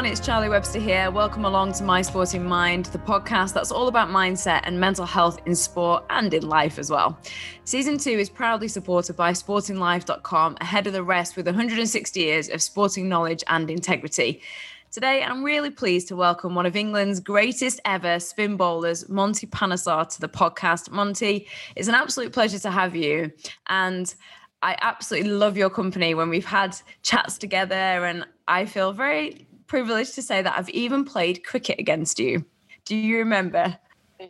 everyone, it's Charlie Webster here. Welcome along to My Sporting Mind, the podcast that's all about mindset and mental health in sport and in life as well. Season two is proudly supported by sportinglife.com, ahead of the rest with 160 years of sporting knowledge and integrity. Today, I'm really pleased to welcome one of England's greatest ever spin bowlers, Monty Panesar, to the podcast. Monty, it's an absolute pleasure to have you. And I absolutely love your company when we've had chats together, and I feel very privileged to say that I've even played cricket against you. Do you remember?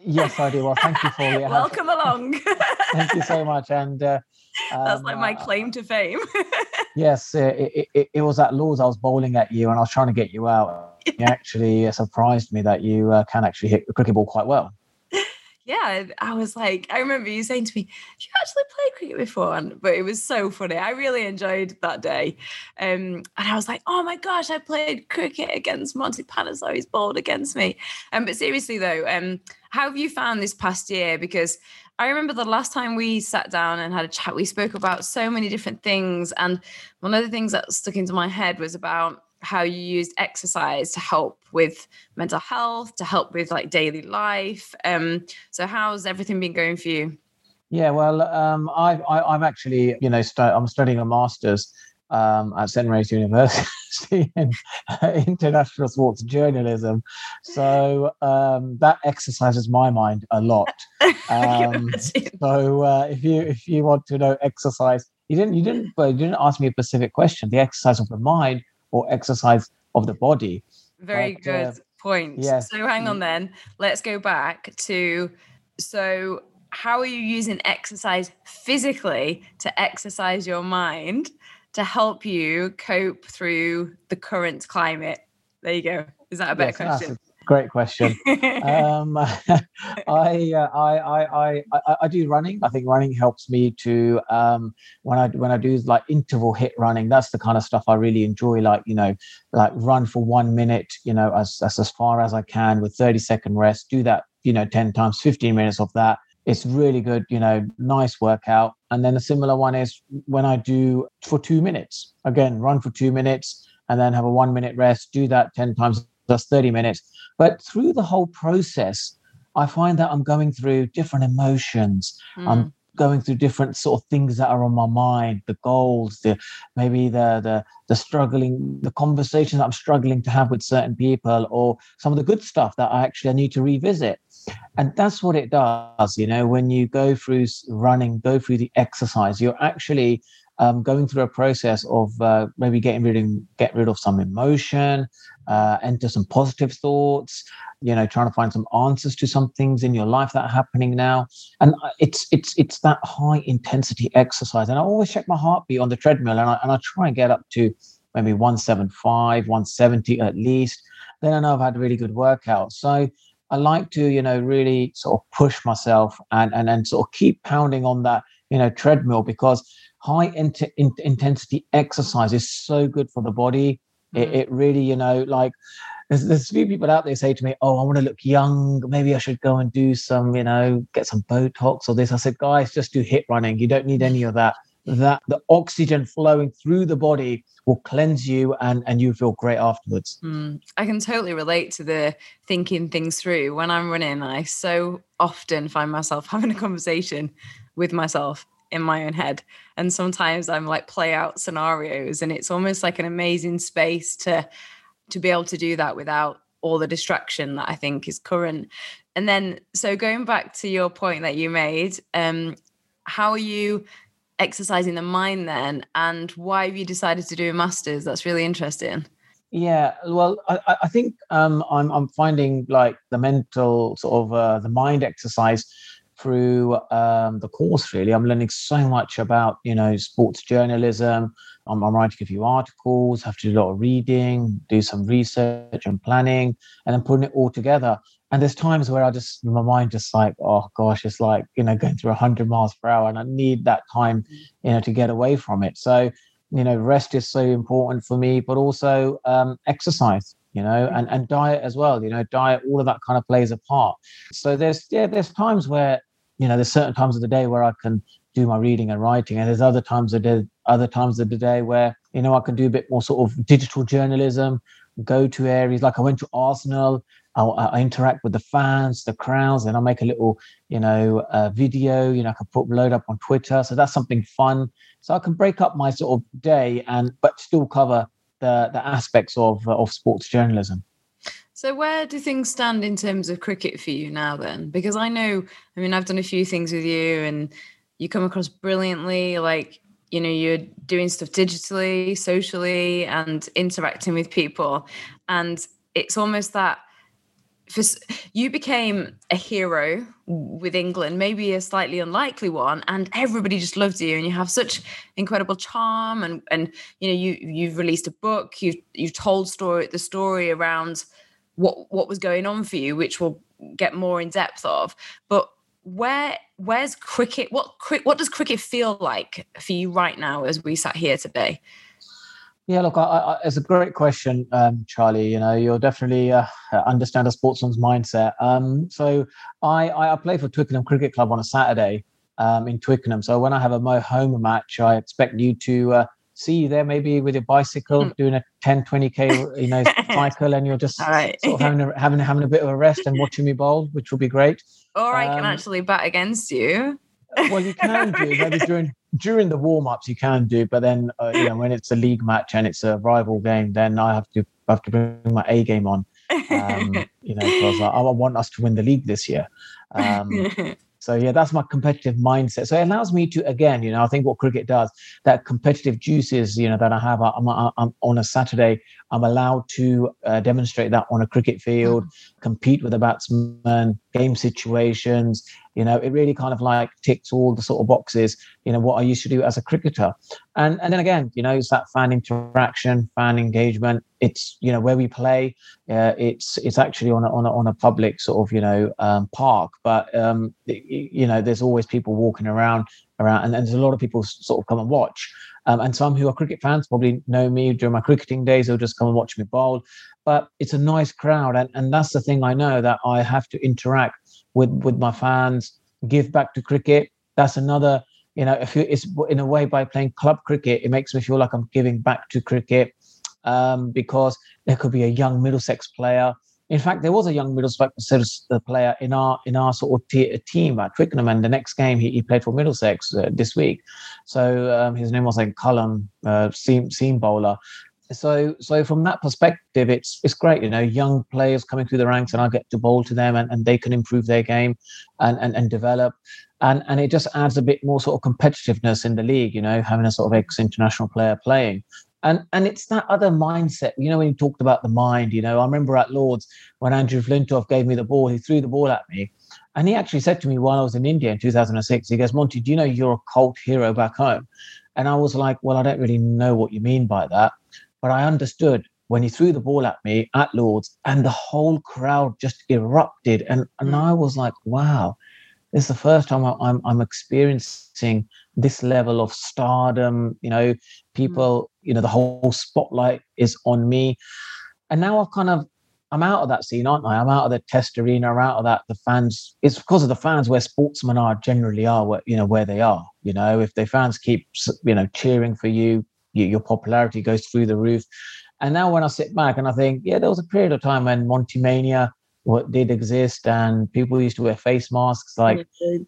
Yes, I do. Well, thank you for it. Welcome along. thank you so much. And uh, um, that's like my uh, claim to fame. yes, it, it, it, was at Lords. I was bowling at you, and I was trying to get you out. You actually surprised me that you uh, can actually hit the cricket ball quite well yeah, I was like, I remember you saying to me, "You actually played cricket before?" And, but it was so funny. I really enjoyed that day, um, and I was like, "Oh my gosh, I played cricket against Monty Panesar. He's bowled against me." Um, but seriously though, um, how have you found this past year? Because I remember the last time we sat down and had a chat, we spoke about so many different things, and one of the things that stuck into my head was about how you used exercise to help with mental health, to help with like daily life. Um, so how's everything been going for you? Yeah, well, um, I, I, I'm actually, you know, st- I'm studying a master's um, at St Mary's University in uh, international sports journalism. So um, that exercises my mind a lot. Um, so uh, if you if you want to know exercise, you didn't you didn't you didn't ask me a specific question. The exercise of the mind or exercise of the body. Very but, good uh, point. Yes. So hang on mm. then. Let's go back to so how are you using exercise physically to exercise your mind to help you cope through the current climate? There you go. Is that a better yes, question? Great question. um, I, uh, I, I, I, I do running. I think running helps me to um, when I when I do like interval HIIT running. That's the kind of stuff I really enjoy. Like you know, like run for one minute. You know, as as, as far as I can with thirty second rest. Do that. You know, ten times, fifteen minutes of that. It's really good. You know, nice workout. And then a similar one is when I do for two minutes. Again, run for two minutes and then have a one minute rest. Do that ten times. That's thirty minutes but through the whole process, I find that I'm going through different emotions. Mm. I'm going through different sort of things that are on my mind, the goals, the maybe the the the struggling, the conversations I'm struggling to have with certain people, or some of the good stuff that I actually need to revisit. And that's what it does, you know, when you go through running, go through the exercise, you're actually um, going through a process of uh, maybe getting rid of get rid of some emotion, uh, enter some positive thoughts. You know, trying to find some answers to some things in your life that are happening now, and uh, it's it's it's that high intensity exercise. And I always check my heartbeat on the treadmill, and I and I try and get up to maybe 175, 170 at least. Then I know I've had a really good workout. So I like to, you know, really sort of push myself and and and sort of keep pounding on that, you know, treadmill because high in- intensity exercise is so good for the body. Mm. It, it really, you know, like there's, there's a few people out there say to me, "Oh, I want to look young. Maybe I should go and do some, you know, get some Botox or this." I said, "Guys, just do HIIT running. You don't need any of that. That the oxygen flowing through the body will cleanse you, and and you feel great afterwards." Mm, I can totally relate to the thinking things through. When I'm running, I so often find myself having a conversation with myself in my own head. And sometimes i'm like play out scenarios and it's almost like an amazing space to to be able to do that without all the distraction that i think is current. And then so going back to your point that you made um how are you exercising the mind then and why have you decided to do a master's? That's really interesting. Yeah well i, I think um, I'm, I'm finding like the mental sort of uh, the mind exercise through um, the course really. I'm learning so much about you know sports journalism. I'm, I'm, writing a few articles have to do a lot of reading do some research and planning and then putting it all together. And there's times where i just my mind just like oh gosh it's like you know going through 100 miles per hour and i need that time you know to get away from it. So you know rest is so important for me but also um, exercise you know and and diet as well you know diet all of that kind of plays a part. So there's yeah there's times where you know, there's certain times of the day where I can do my reading and writing, and there's other times of the other times of the day where you know I can do a bit more sort of digital journalism, go to areas like I went to Arsenal. I, I, interact with the fans, the crowds, and I make a little, you know, uh, video. You know, I can put load up on Twitter, so that's something fun. So I can break up my sort of day and but still cover the the aspects of of sports journalism. So where do things stand in terms of cricket for you now then? Because I know, I mean, I've done a few things with you and you come across brilliantly. Like, you know, you're doing stuff digitally, socially, and interacting with people. And it's almost that for, you became a hero with England, maybe a slightly unlikely one, and everybody just loved you, and you have such incredible charm, and and you know you you've released a book, you've you've told story the story around what what was going on for you, which we'll get more in depth of. But where where's cricket? What what does cricket feel like for you right now as we sat here today? Yeah, look, I, I, it's a great question, um, Charlie. You know, you'll definitely uh, understand a sportsman's mindset. Um, so, I, I play for Twickenham Cricket Club on a Saturday um, in Twickenham. So, when I have a Mo home match, I expect you to uh, see you there maybe with your bicycle mm. doing a 10 20k you know cycle and you're just right. sort of having a, having having a bit of a rest and watching me bowl which will be great or i can um, actually bat against you well you can do maybe during during the warm-ups you can do but then uh, you know when it's a league match and it's a rival game then i have to I have to bring my a game on um, you know because I, I, want us to win the league this year um, so yeah, that's my competitive mindset. So it allows me to again, you know, I think what cricket does, that competitive juices, you know, that I have. I'm, I'm on a Saturday. I'm allowed to uh, demonstrate that on a cricket field, mm. compete with the batsman, game situations. You know, it really kind of like ticks all the sort of boxes. You know, what I used to do as a cricketer, and and then again, you know, it's that fan interaction, fan engagement. It's you know where we play. Uh, it's it's actually on a, on a, on a public sort of you know um, park, but um, you know, there's always people walking around around, and, and there's a lot of people sort of come and watch. Um, and some who are cricket fans probably know me during my cricketing days. They'll just come and watch me bowl. But it's a nice crowd, and, and that's the thing I know that I have to interact with with my fans, give back to cricket. That's another, you know, if you, it's in a way by playing club cricket, it makes me feel like I'm giving back to cricket um, because there could be a young Middlesex player in fact, there was a young Middlesex player in our in our sort of t- team at Twickenham, and the next game he, he played for Middlesex uh, this week. So um, his name was like Cullen, uh, seam seam bowler. So so from that perspective, it's it's great. You know, young players coming through the ranks, and I get to bowl to them, and, and they can improve their game, and and, and develop. And, and it just adds a bit more sort of competitiveness in the league, you know, having a sort of ex international player playing and and it's that other mindset you know when you talked about the mind you know i remember at lords when andrew flintoff gave me the ball he threw the ball at me and he actually said to me while i was in india in 2006 he goes monty do you know you're a cult hero back home and i was like well i don't really know what you mean by that but i understood when he threw the ball at me at lords and the whole crowd just erupted. And and i was like wow this is the first time I'm, I'm experiencing this level of stardom. You know people mm. you know the whole spotlight is on me. And now i've kind of i'm out of that scene aren't i? I'm out of the test arena i'm out of that the fans. It's because of the fans where sportsmen are generally are where you know where they are. You know if the fans keep you know cheering for you your popularity goes through the roof. And now when i sit back and i think yeah there was a period of time when monty mania what did exist and people used to wear face masks. Like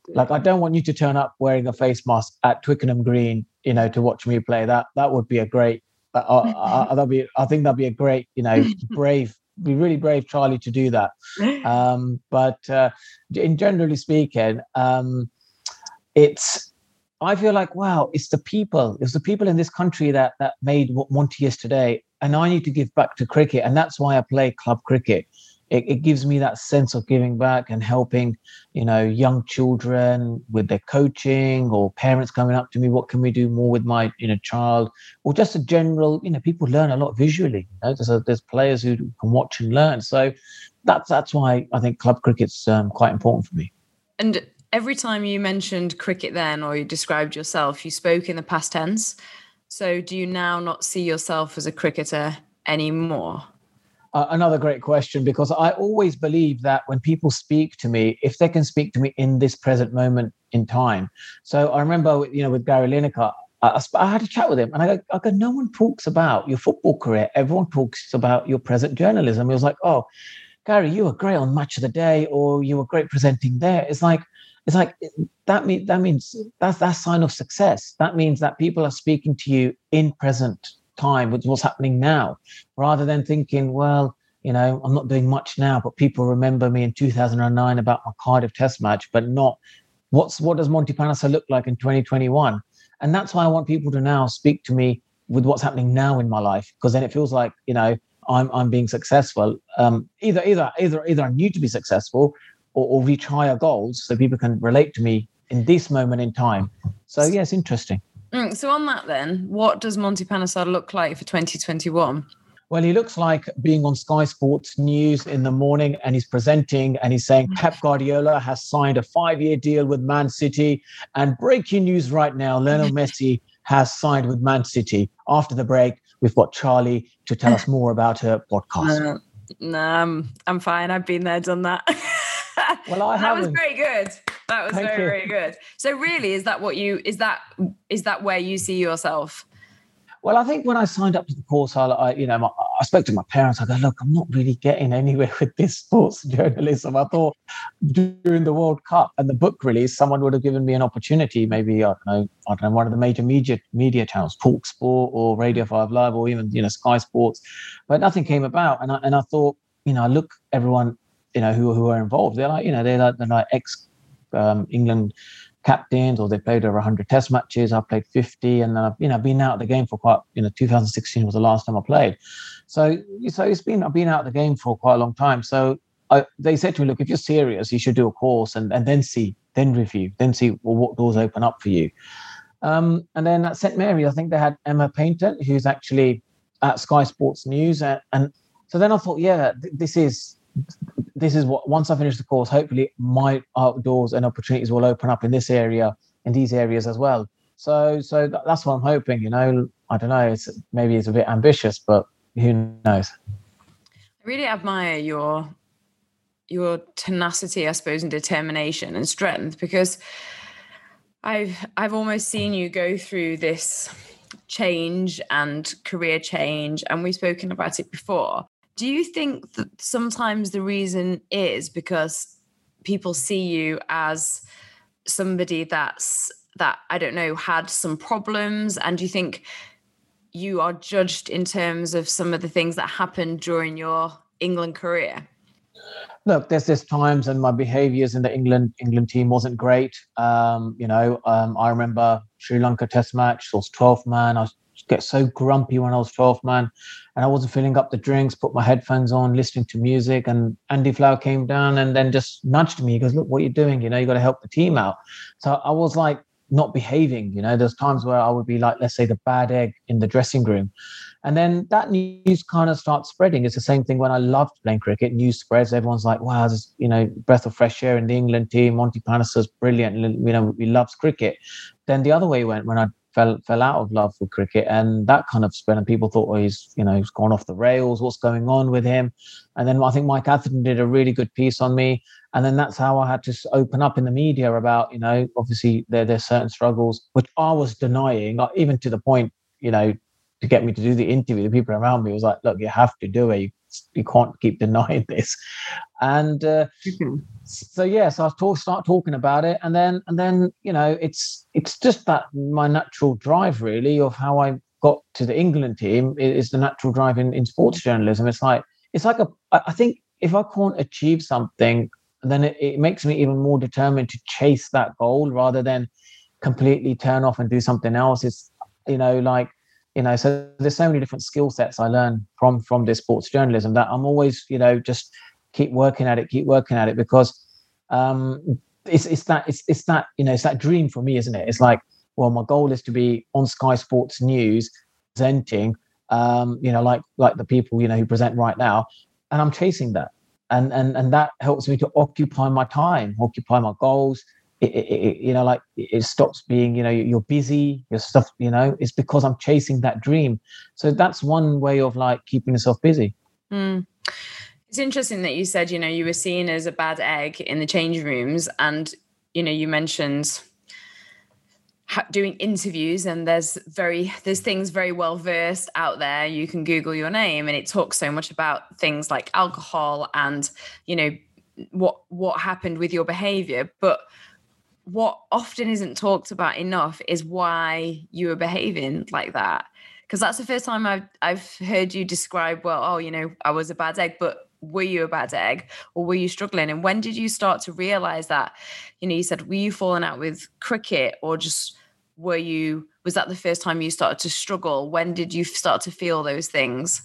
like i don't want you to turn up wearing a face mask at twickenham green you know to watch me play. That that would be a great uh that'd be i think that'd be a great you know brave be really brave charlie to do that. Um but uh in generally speaking um it's i feel like wow it's the people it's the people in this country that that made what monty is today and i need to give back to cricket and that's why i play club cricket. It, it gives me that sense of giving back and helping you know young children with their coaching or parents coming up to me what can we do more with my you know child? Or just a general you know people learn a lot visually you know? there's, a, there's players who can watch and learn. So that's that's why i think club cricket's um, quite important for me. And every time you mentioned cricket then or you described yourself you spoke in the past tense so do you now not see yourself as a cricketer anymore uh, another great question because I always believe that when people speak to me, if they can speak to me in this present moment in time. So I remember, you know, with Gary Lineker, I, I, had a chat with him and I go, I go, no one talks about your football career. Everyone talks about your present journalism. He was like, oh, Gary, you were great on Match of the Day, or you were great presenting there. It's like, it's like that means that means that's that sign of success. That means that people are speaking to you in present time with what's happening now, rather than thinking, well, you know, I'm not doing much now, but people remember me in 2009 about my Cardiff Test match, but not what's what does Monty Panesar look like in 2021? And that's why I want people to now speak to me with what's happening now in my life, because then it feels like you know I'm I'm being successful. Um, either either either either I need to be successful, or, or reach higher goals, so people can relate to me in this moment in time. So yeah, it's interesting. Mm, so on that then, what does Monty Panesar look like for 2021? Well, he looks like being on Sky Sports News in the morning and he's presenting and he's saying Pep Guardiola has signed a five year deal with Man City. And breaking news right now Lionel Messi has signed with Man City. After the break, we've got Charlie to tell us more about her podcast. No, no I'm, I'm fine. I've been there, done that. well, I have. that was very good. That was Thank very, you. very good. So, really, is that what you is that is that where you see yourself? Well, I think when I signed up to the course, I, I you know, my, I spoke to my parents. I go, look, I'm not really getting anywhere with this sports journalism. I thought during the World Cup and the book release, someone would have given me an opportunity. Maybe I don't know, I don't know, one of the major media media channels, Talk Sport or Radio Five Live, or even you know Sky Sports, but nothing came about. And I and I thought, you know, I look everyone, you know, who who are involved. They're like, you know, they're like, they're like ex um, England captains or they played over 100 test matches. I played 50 and then I've, you know, been out of the game for quite, you know, 2016 was the last time I played. So, so it's been, I've been out of the game for quite a long time. So I, they said to me, look, if you're serious, you should do a course and, and then see, then review, then see well, what doors open up for you. Um, and then at St. Mary, I think they had Emma Painter, who's actually at Sky Sports News. And, and so then I thought, yeah, th- this is, this is what once I finish the course, hopefully my outdoors and opportunities will open up in this area, in these areas as well. So, so that's what I'm hoping. You know, I don't know. It's maybe it's a bit ambitious, but who knows? I really admire your your tenacity, I suppose, and determination and strength because I've I've almost seen you go through this change and career change, and we've spoken about it before. Do you think that sometimes the reason is because people see you as somebody that's that I don't know had some problems and do you think you are judged in terms of some of the things that happened during your England career? Look, there's there's times and my behaviours in the England England team wasn't great. Um, you know, um, I remember Sri Lanka Test match. I was 12th man. I get so grumpy when I was 12th man. And I wasn't filling up the drinks, put my headphones on, listening to music. And Andy Flower came down and then just nudged me. He goes, Look, what are you doing? You know, you got to help the team out. So I was like not behaving. You know, there's times where I would be like, let's say, the bad egg in the dressing room. And then that news kind of starts spreading. It's the same thing when I loved playing cricket. News spreads. Everyone's like, wow, there's, you know, breath of fresh air in the England team. Monty Panesar's brilliant. You know, he loves cricket. Then the other way went when I fell fell out of love with cricket, and that kind of spread. And people thought, oh, he's you know he's gone off the rails. What's going on with him? And then I think Mike Atherton did a really good piece on me, and then that's how I had to open up in the media about you know obviously there there's certain struggles which I was denying, even to the point you know to get me to do the interview. The people around me was like, look, you have to do it. You, can't keep denying this. And uh, so yeah, so I talk, start talking about it, and then and then you know it's it's just that my natural drive really of how I got to the England team is the natural drive in, in sports journalism. It's like it's like a I think if I can't achieve something, then it, it makes me even more determined to chase that goal rather than completely turn off and do something else. It's you know like you know so there's so many different skill sets i learn from from this sports journalism that i'm always you know just keep working at it keep working at it because um it's it's that it's it's that you know it's that dream for me isn't it? It's like well my goal is to be on sky sports news presenting um you know like like the people you know who present right now and i'm chasing that. And and and that helps me to occupy my time occupy my goals it, it, you know, like it stops being, you know, you're busy, your stuff, you know, it's because I'm chasing that dream. So that's one way of like keeping yourself busy. Mm. It's interesting that you said, you know, you were seen as a bad egg in the change rooms, and you know, you mentioned doing interviews and there's very there's things very well versed out there you can google your name and it talks so much about things like alcohol and you know what what happened with your behavior but what often isn't talked about enough is why you were behaving like that. Because that's the first time I've I've heard you describe well oh you know I was a bad egg but were you a bad egg or were you struggling? And when did you start to realize that you know you said were you falling out with cricket or just were you was that the first time you started to struggle? When did you start to feel those things?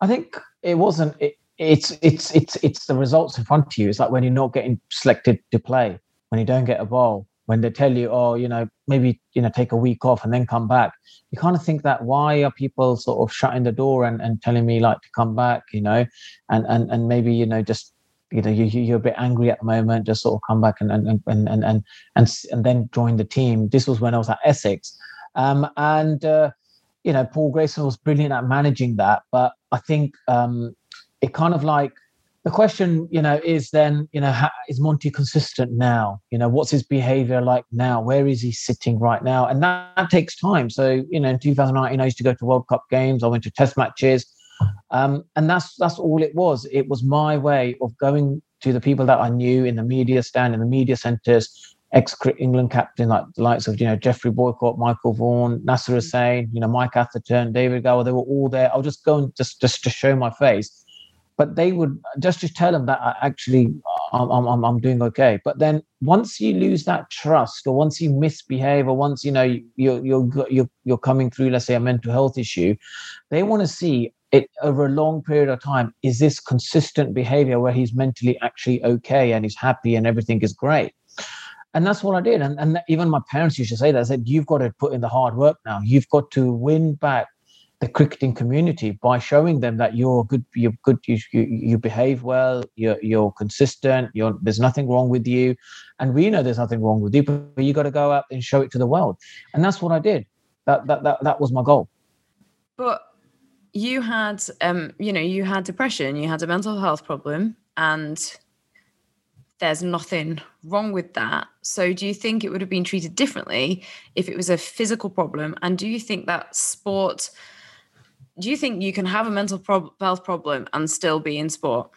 I think it wasn't it, it's it's it's it's the results in front of you. It's like when you're not getting selected to play when you don't get a ball when they tell you oh you know maybe you know take a week off and then come back. You kind of think that why are people sort of shutting the door and, and telling me like to come back? You know and and and maybe you know just you know you, you're a bit angry at the moment just sort of come back and and and and and and, and then join the team. This was when i was at essex. Um, and uh, you know paul grayson was brilliant at managing that but i think um, it kind of like the question, you know, is then, you know, how, is Monty consistent now? You know, what's his behavior like now? Where is he sitting right now? And that, that takes time. So, you know, in 2019, I used to go to World Cup games. I went to Test matches, um, and that's that's all it was. It was my way of going to the people that I knew in the media stand, in the media centres, ex England captain like the likes of you know Geoffrey Boycott, Michael Vaughan, Nasser Hussain, you know Mike Atherton, David Gower. They were all there. I'll just go and just just to show my face but they would just just tell them that I actually I'm, I'm, I'm doing okay. But then once you lose that trust, or once you misbehave, or once you know you're you're you're you're coming through, let's say a mental health issue, they want to see it over a long period of time. Is this consistent behavior where he's mentally actually okay and he's happy and everything is great? And that's what I did. And, and even my parents used to say that. I said, You've got to put in the hard work now. You've got to win back the cricketing community by showing them that you're good, you're good, you, you, you behave well, you're, you're consistent, you're, there's nothing wrong with you. And we know there's nothing wrong with you, but you got to go out and show it to the world. And that's what I did. That, that, that, that was my goal. But you had, um, you know, you had depression, you had a mental health problem, and there's nothing wrong with that. So, do you think it would have been treated differently if it was a physical problem? And do you think that sport do you think you can have a mental health problem and still be in sport?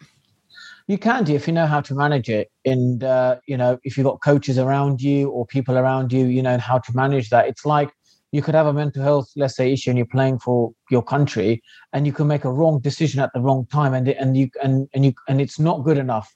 You can do if you know how to manage it, and uh, you know if you've got coaches around you or people around you, you know how to manage that. It's like you could have a mental health, let's say, issue, and you're playing for your country, and you can make a wrong decision at the wrong time, and and you and and you and it's not good enough.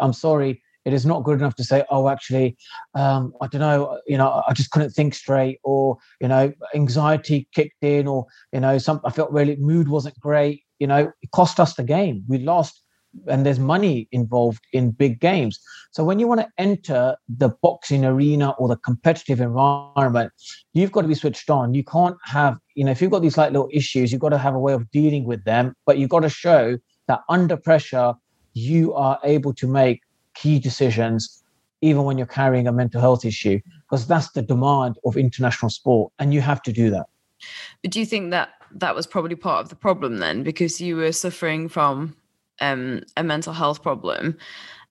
I'm sorry, it is not good enough to say, oh, actually, um, I don't know, you know, I just couldn't think straight, or you know, anxiety kicked in, or you know, some I felt really mood wasn't great. You know, it cost us the game. We lost, and there's money involved in big games. So when you want to enter the boxing arena or the competitive environment, you've got to be switched on. You can't have, you know, if you've got these like little issues, you've got to have a way of dealing with them, but you've got to show that under pressure you are able to make key decisions, even when you're carrying a mental health issue, because that's the demand of international sport, and you have to do that. But do you think that that was probably part of the problem then, because you were suffering from um, a mental health problem,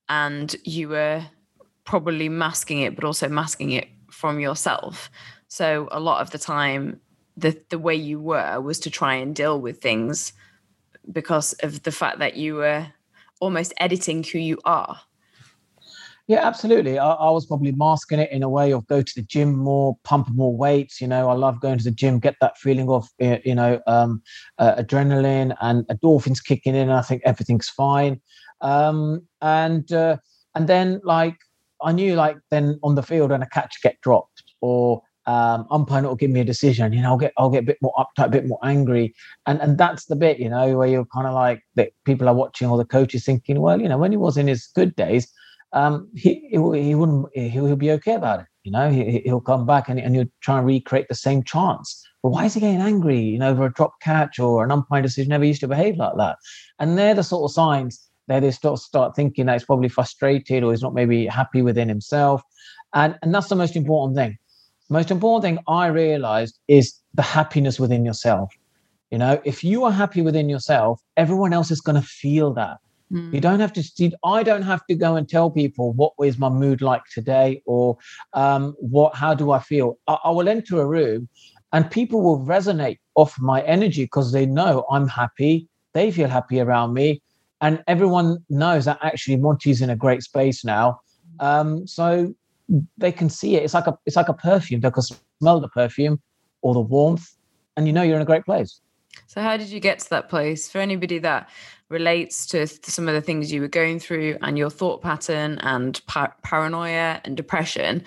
and you were probably masking it, but also masking it from yourself. So a lot of the time, the the way you were was to try and deal with things because of the fact that you were almost editing who you are yeah, absolutely. I, I, was probably masking it in a way of go to the gym more, pump more weights. You know, I love going to the gym, get that feeling of eh, you know um, uh, adrenaline and endorphins kicking in. I think everything's fine. Um, and uh, and then like I knew like then on the field when a catch get dropped or um, umpire will give me a decision, you know, I'll get I'll get a bit more uptight, a bit more angry, and and that's the bit, you know, where you're kind of like that people are watching or the coaches thinking, well, you know, when he was in his good days, um, he, he, wouldn't he'll, he'll be okay about it. You know, he, he'll come back and, and he'll try and recreate the same chance. But why is he getting angry? You know, over a drop catch or an umpire decision never used to behave like that. And they're the sort of signs that they start start thinking that he's probably frustrated or he's not maybe happy within himself. And and that's the most important thing. Most important thing I realized is the happiness within yourself. You know, if you are happy within yourself, everyone else is going to feel that Mm. You don't have to see, I don't have to go and tell people what is my mood like today or um, what, how do I feel? I, I will enter a room and people will resonate off my energy because they know I'm happy. They feel happy around me. And everyone knows that actually Monty's in a great space now. Um, so they can see it. It's like a it's like a perfume. They can smell the perfume or the warmth, and you know you're in a great place. So how did you get to that place? For anybody that relates to some of the things you were going through and your thought pattern and par- paranoia and depression,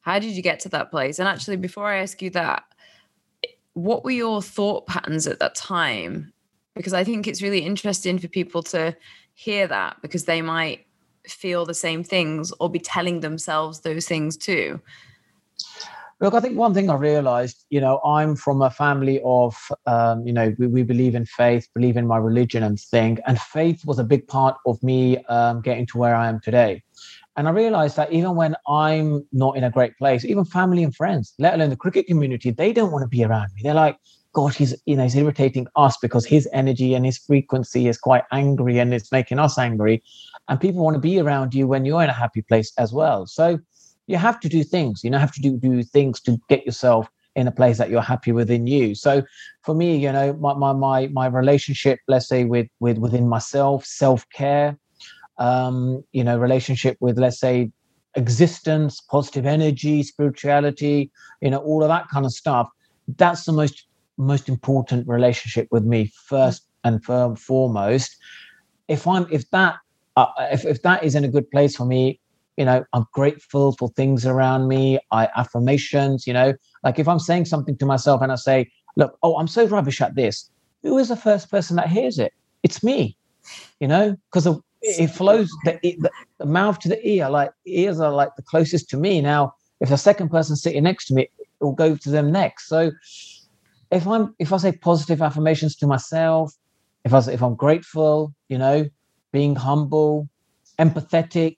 how did you get to that place? And actually, before I ask you that, what were your thought patterns at that time? Because I think it's really interesting for people to hear that because they might feel the same things or be telling themselves those things too. Look, I think one thing I realized, you know, I'm from a family of, um, you know, we, we believe in faith, believe in my religion and thing. And faith was a big part of me um, getting to where I am today. And I realized that even when I'm not in a great place, even family and friends, let alone the cricket community, they don't want to be around me. They're like, God, he's, you know, he's irritating us because his energy and his frequency is quite angry and it's making us angry. And people want to be around you when you're in a happy place as well. So you have to do things, you know, have to do, do things to get yourself in a place that you're happy within you. So for me, you know, my, my, my, my relationship, let's say with, with within myself, self-care, um, you know, relationship with, let's say, existence, positive energy, spirituality, you know, all of that kind of stuff. That's the most most important relationship with me first and foremost. If I'm if that uh, if if that is in a good place for me, you know, I'm grateful for things around me. I affirmations, you know, like if I'm saying something to myself and I say, look, oh, I'm so rubbish at this. Who is the first person that hears it? It's me, you know, because it flows the, the, the, mouth to the ear like ears are like the closest to me now if the second person sitting next to me it will go to them next so if i'm if i say positive affirmations to myself if i say, if i'm grateful you know being humble empathetic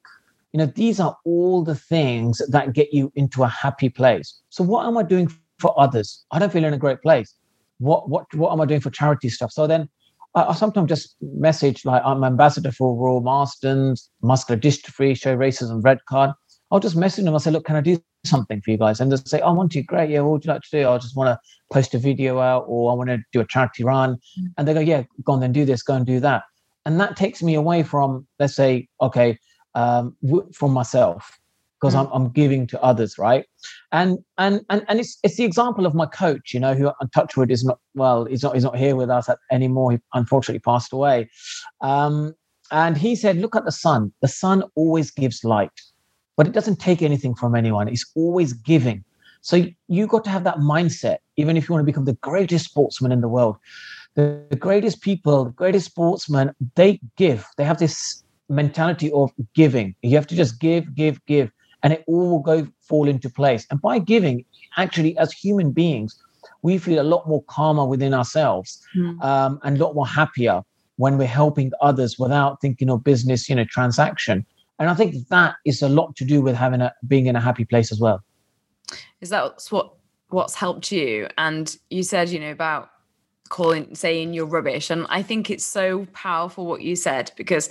you know these are all the things that get you into a happy place so what am i doing for others i don't feel in a great place what what what am i doing for charity stuff so then I, I sometimes just message like I'm ambassador for Royal Marsden's, muscular dystrophy, show racism red card. I'll just message them. I'll say, look, can I do something for you guys? And they'll say, oh, I want to. Great. Yeah. What would you like to do? I just want to post a video out or I want to do a charity run. Mm. And they go, yeah, go on then do this, go and do that. And that takes me away from, let's say, okay, um, from myself because mm. I'm, I'm giving to others, right? And and and and it's it's the example of my coach, you know, who Touchwood is not well, he's not he's not here with us anymore. He unfortunately passed away. Um, and he said, look at the sun. The sun always gives light, but it doesn't take anything from anyone. It's always giving. So you got to have that mindset, even if you want to become the greatest sportsman in the world. The, the greatest people, the greatest sportsmen, they give. They have this mentality of giving. You have to just give, give, give and it all will go fall into place. And by giving, actually, as human beings, we feel a lot more calmer within ourselves mm. um, and a lot more happier when we're helping others without thinking of business, you know, transaction. And I think that is a lot to do with having a being in a happy place as well. Is that what what's helped you? And you said, you know, about calling saying you're rubbish. And I think it's so powerful what you said because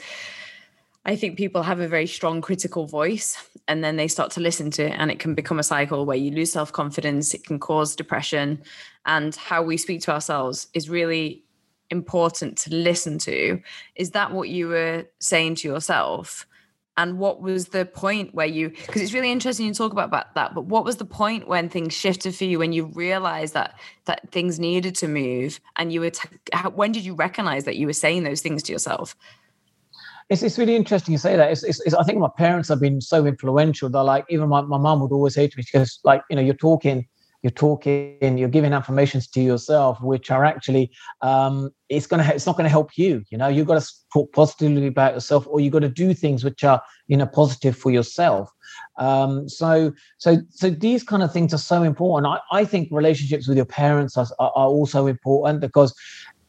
I think people have a very strong critical voice and then they start to listen to it and it can become a cycle where you lose self-confidence it can cause depression and how we speak to ourselves is really important to listen to. Is that what you were saying to yourself? And what was the point where you because it's really interesting you talk about, about that but what was the point when things shifted for you when you realized that that things needed to move and you were t- how, when did you recognize that you were saying those things to yourself it's, it's really interesting you say that. It's, it's, it's, I think my parents have been so influential. They're like, even my, my mom would always say to me, goes, like, you know, you're talking, you're talking, you're giving affirmations to yourself, which are actually, um, it's gonna, it's not gonna help you. You know, you've got to talk positively about yourself, or you've got to do things which are, you know, positive for yourself. Um, so, so, so these kind of things are so important. I, I think relationships with your parents are, are, are also important because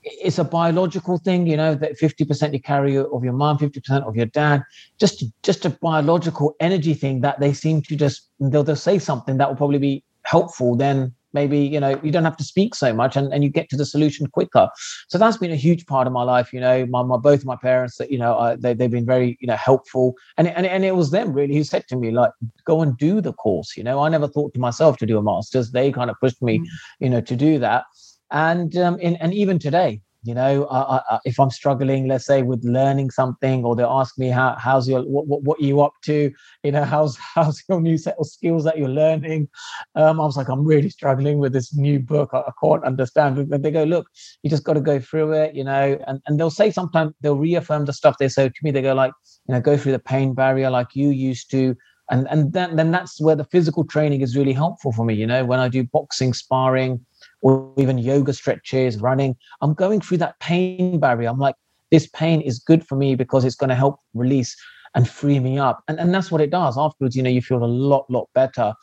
it's a biological thing, you know, that 50% you carry of your mom, 50% of your dad, just, just a biological energy thing that they seem to just, they'll, they'll say something that will probably be helpful, then maybe you know you don't have to speak so much and, and you get to the solution quicker. So that's been a huge part of my life you know my, my both my parents that you know uh, they, they've been very you know helpful. And, and and it was them really who said to me like go and do the course you know. I never thought to myself to do a master's. They kind of pushed me mm. you know to do that and um in, and even today you know I, I, if i'm struggling let's say with learning something or they ask me how how's your what, what, what are you up to? You know how's how's your new set of skills that you're learning? Um i was like i'm really struggling with this new book. I, I can't understand but they go look you just got to go through it you know and, and they'll say sometimes they'll reaffirm the stuff they say to me. They go like you know go through the pain barrier like you used to. And and then, then that's where the physical training is really helpful for me you know when i do boxing sparring or even yoga stretches, running. I'm going through that pain barrier. I'm like, this pain is good for me because it's going to help release and free me up. And, and that's what it does. Afterwards, you know, you feel a lot, lot better.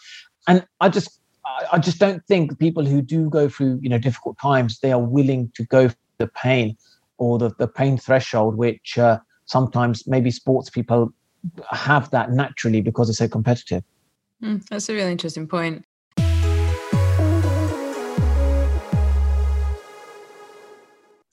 And I just, I just don't think people who do go through, you know, difficult times, they are willing to go through the pain or the, the pain threshold, which uh, sometimes maybe sports people have that naturally because it's so competitive. Mm, that's a really interesting point.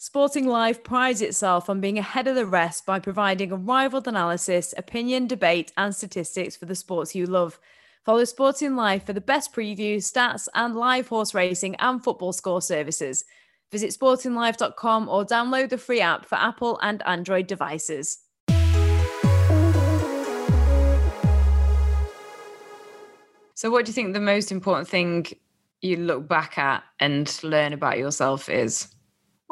Sporting Life prides itself on being ahead of the rest by providing unrivaled analysis, opinion, debate, and statistics for the sports you love. Follow Sporting Life for the best previews, stats, and live horse racing and football score services. Visit sportinglife.com or download the free app for Apple and Android devices. So, what do you think the most important thing you look back at and learn about yourself is?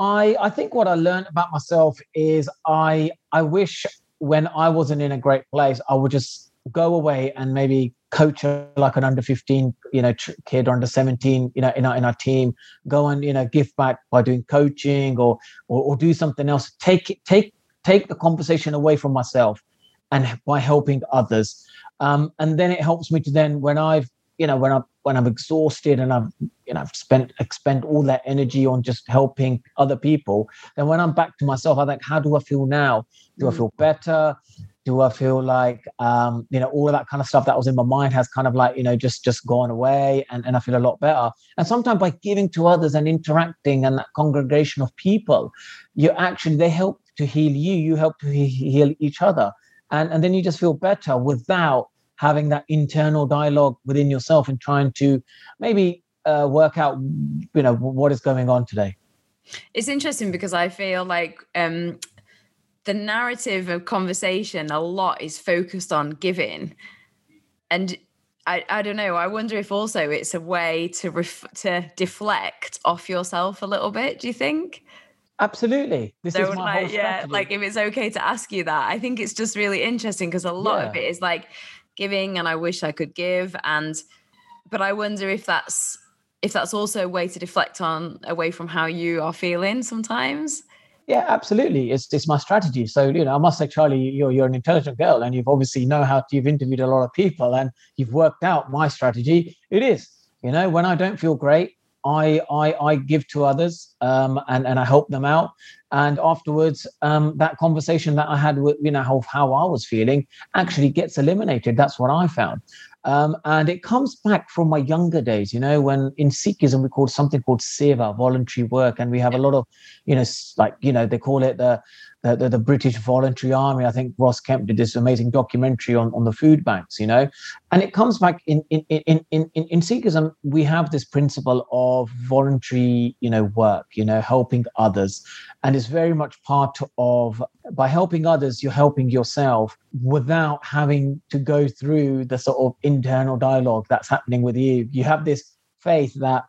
I I think what I learned about myself is I I wish when I wasn't in a great place, I would just go away and maybe coach like an under 15 you know kid or under 17 you know in our, in our team go and you know give back by doing coaching or, or or do something else. Take take take the conversation away from myself and by helping others. Um, and then it helps me to then when i've you know when i when i'm exhausted and i've you know i've spent expend all that energy on just helping other people then when i'm back to myself i think how do i feel now? Do i mm. feel better? Do i feel like um you know all of that kind of stuff that was in my mind has kind of like you know just just gone away and, and i feel a lot better. And sometimes by giving to others and interacting and that congregation of people you actually they help to heal you you help to heal each other. And and then you just feel better without having that internal dialogue within yourself and trying to maybe uh, work out you know what is going on today it's interesting because i feel like um, the narrative of conversation a lot is focused on giving and I, I don't know. I wonder if also it's a way to ref, to deflect off yourself a little bit. Do you think? Absolutely. This so is my like, yeah, like if it's okay to ask you that, I think it's just really interesting because a lot yeah. of it is like giving and I wish I could give and but I wonder if that's if that's also a way to deflect on away from how you are feeling sometimes. Yeah, absolutely. It's it's my strategy. So you know, I must say, Charlie, you're you're an intelligent girl, and you've obviously know how to, you've interviewed a lot of people, and you've worked out my strategy. It is, you know, when I don't feel great, I I I give to others, um, and and I help them out, and afterwards um, that conversation that i had with you know how, how i was feeling actually gets eliminated. That's what i found. Um, and it comes back from my younger days, you know, when in Sikhism we call something called seva, voluntary work, and we have a lot of, you know, like you know they call it the the, the, the British Voluntary Army. I think Ross Kemp did this amazing documentary on, on the food banks, you know, and it comes back in in in in in, in Sikhism we have this principle of voluntary, you know, work, you know, helping others, and it's very much part of by helping others you're helping yourself without having to go through the sort of internal dialogue that's happening with you you have this faith that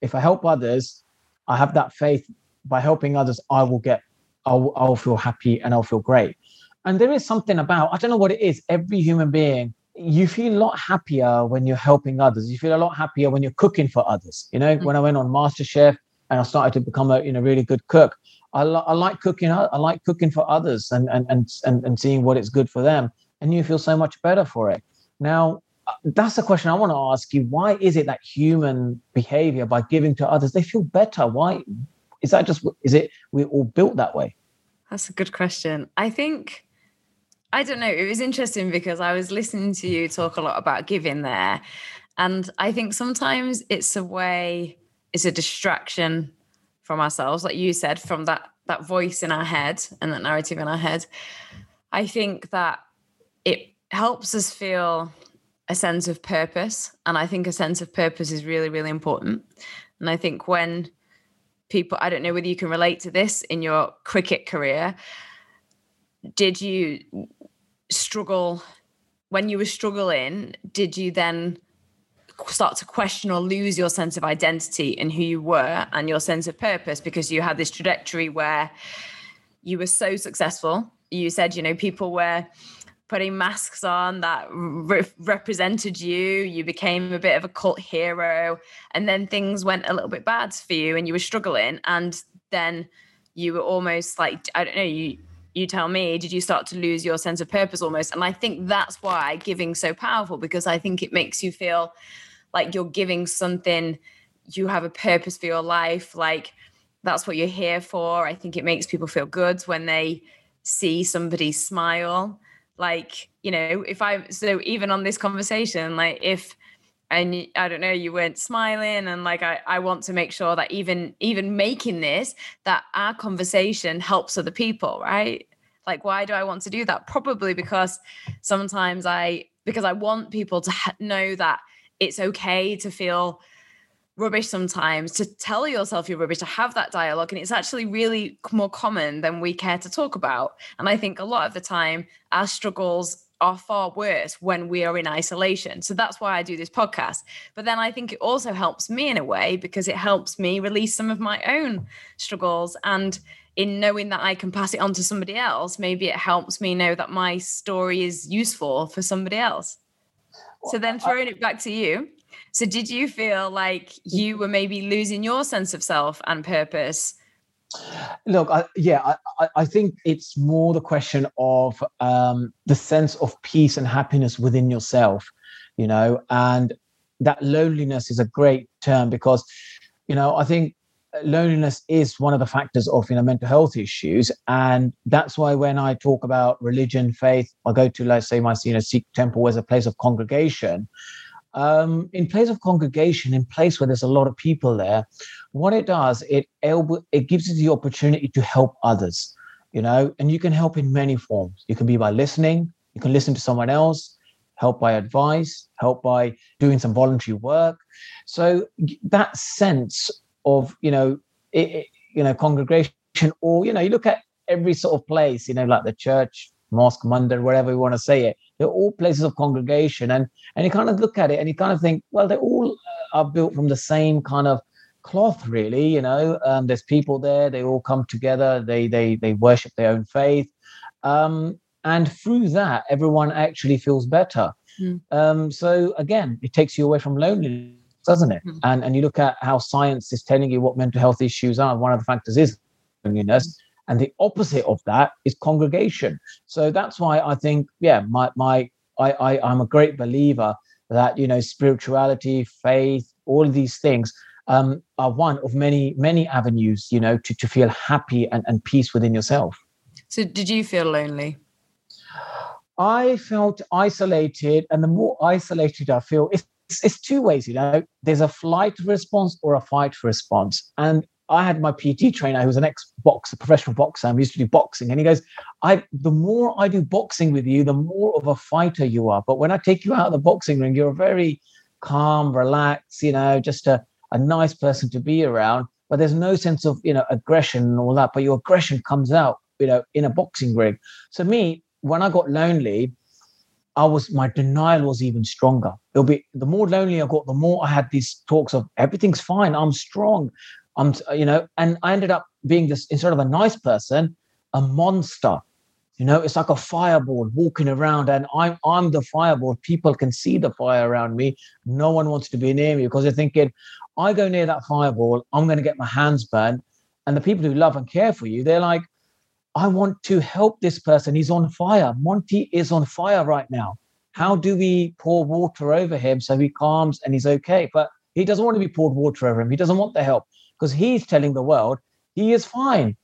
if i help others i have that faith by helping others i will get i'll, I'll feel happy and i'll feel great and there is something about i don't know what it is every human being you feel a lot happier when you're helping others you feel a lot happier when you're cooking for others you know mm-hmm. when i went on masterchef and i started to become a you know really good cook I, li- I like cooking. I like cooking for others and, and and and and seeing what it's good for them, and you feel so much better for it. Now, uh, that's the question I want to ask you. Why is it that human behavior by giving to others they feel better? Why is that? Just is it we're all built that way? That's a good question. I think I don't know. It was interesting because I was listening to you talk a lot about giving there, And I think sometimes it's a way, it's a distraction from ourselves, like you said, from that that voice in our head and that narrative in our head. I think that it helps us feel a sense of purpose. And I think a sense of purpose is really, really important. And I think when people, I don't know whether you can relate to this in your cricket career, did you struggle when you were struggling? Did you then start to question or lose your sense of identity and who you were and your sense of purpose because you had this trajectory where you were so successful? You said, you know, people were putting masks on that re- represented you. You became a bit of a cult hero. And then things went a little bit bad for you and you were struggling. And then you were almost like, I don't know, you, you tell me, did you start to lose your sense of purpose almost? And I think that's why giving's so powerful because I think it makes you feel like you're giving something, you have a purpose for your life. Like that's what you're here for. I think it makes people feel good when they see somebody smile like you know if i so even on this conversation like if and i don't know you weren't smiling and like I, I want to make sure that even even making this that our conversation helps other people right? Like why do i want to do that? Probably because sometimes i because i want people to know that it's okay to feel rubbish sometimes to tell yourself you're rubbish to have that dialogue and it's actually really more common than we care to talk about. And i think a lot of the time our struggles are far worse when we are in isolation. So that's why i do this podcast. But then i think it also helps me in a way because it helps me release some of my own struggles and in knowing that i can pass it on to somebody else maybe it helps me know that my story is useful for somebody else. So then throwing it back to you so, did you feel like you were maybe losing your sense of self and purpose? Look, I, yeah, I, I, think it's more the question of um, the sense of peace and happiness within yourself, you know, and that loneliness is a great term because, you know, I think loneliness is one of the factors of you know mental health issues and that's why when i talk about religion faith i go to let's say my you know sikh temple as a place of congregation um, in place of congregation, in place where there's a lot of people there, what it does, it it gives you the opportunity to help others, you know, and you can help in many forms. You can be by listening, you can listen to someone else, help by advice, help by doing some voluntary work. So that sense of, you know, it, it, you know, congregation, or you know, you look at every sort of place, you know, like the church, mosque, mandir, whatever you want to say it they're all places of congregation and and you kind of look at it and you kind of think well they all uh, are built from the same kind of cloth really you know um, there's people there they all come together they they they worship their own faith um, and through that everyone actually feels better mm. um, so again it takes you away from loneliness doesn't it mm. and and you look at how science is telling you what mental health issues are one of the factors is loneliness mm. And the opposite of that is congregation. So that's why I think, yeah, my my I, I I'm a great believer that you know spirituality, faith, all of these things um, are one of many many avenues, you know, to to feel happy and, and peace within yourself. So did you feel lonely? I felt isolated, and the more isolated I feel, it's, it's two ways, you know. There's a flight response or a fight response, and I had my PT trainer who was an ex boxer, professional boxer, and we used to do boxing. And he goes, I the more I do boxing with you, the more of a fighter you are. But when I take you out of the boxing ring, you're very calm, relaxed, you know, just a, a nice person to be around. But there's no sense of, you know, aggression and all that. But your aggression comes out, you know, in a boxing ring. So me, when I got lonely, I was my denial was even stronger. It'll be the more lonely I got, the more I had these talks of everything's fine, I'm strong. I'm, you know, and I ended up being this instead of a nice person, a monster. You know, it's like a fireball walking around, and I'm I'm the fireball. People can see the fire around me. No one wants to be near me because they're thinking, I go near that fireball, I'm going to get my hands burned. And the people who love and care for you, they're like, I want to help this person. He's on fire. Monty is on fire right now. How do we pour water over him so he calms and he's okay? But he doesn't want to be poured water over him. He doesn't want the help because he's telling the world he is fine,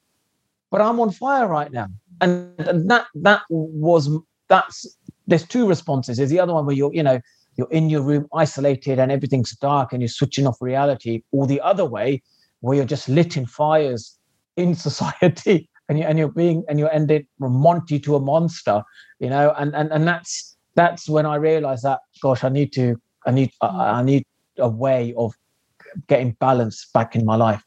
but I'm on fire right now. And, that that was that's there's two responses. There's the other one where you're you know you're in your room isolated and everything's dark and you're switching off reality, or the other way where you're just lit in fires in society and you and you're being and you're ended from Monty to a monster, you know, and and and that's that's when I realized that gosh, I need to I need I need a way of getting balance back in my life.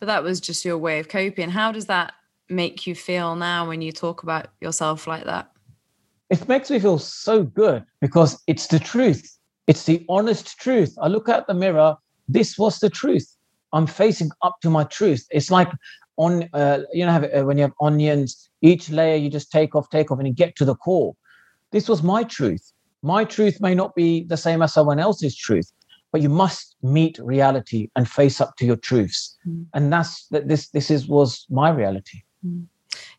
But that was just your way of coping. How does that make you feel now when you talk about yourself like that? It makes me feel so good because it's the truth. It's the honest truth. I look at the mirror, this was the truth. I'm facing up to my truth. It's like on, uh, you know, have, uh, when you have onions, each layer you just take off, take off, and you get to the core. This was my truth. My truth may not be the same as someone else's truth, but you must meet reality and face up to your truths. Mm. And that's that. This this is was my reality. Mm.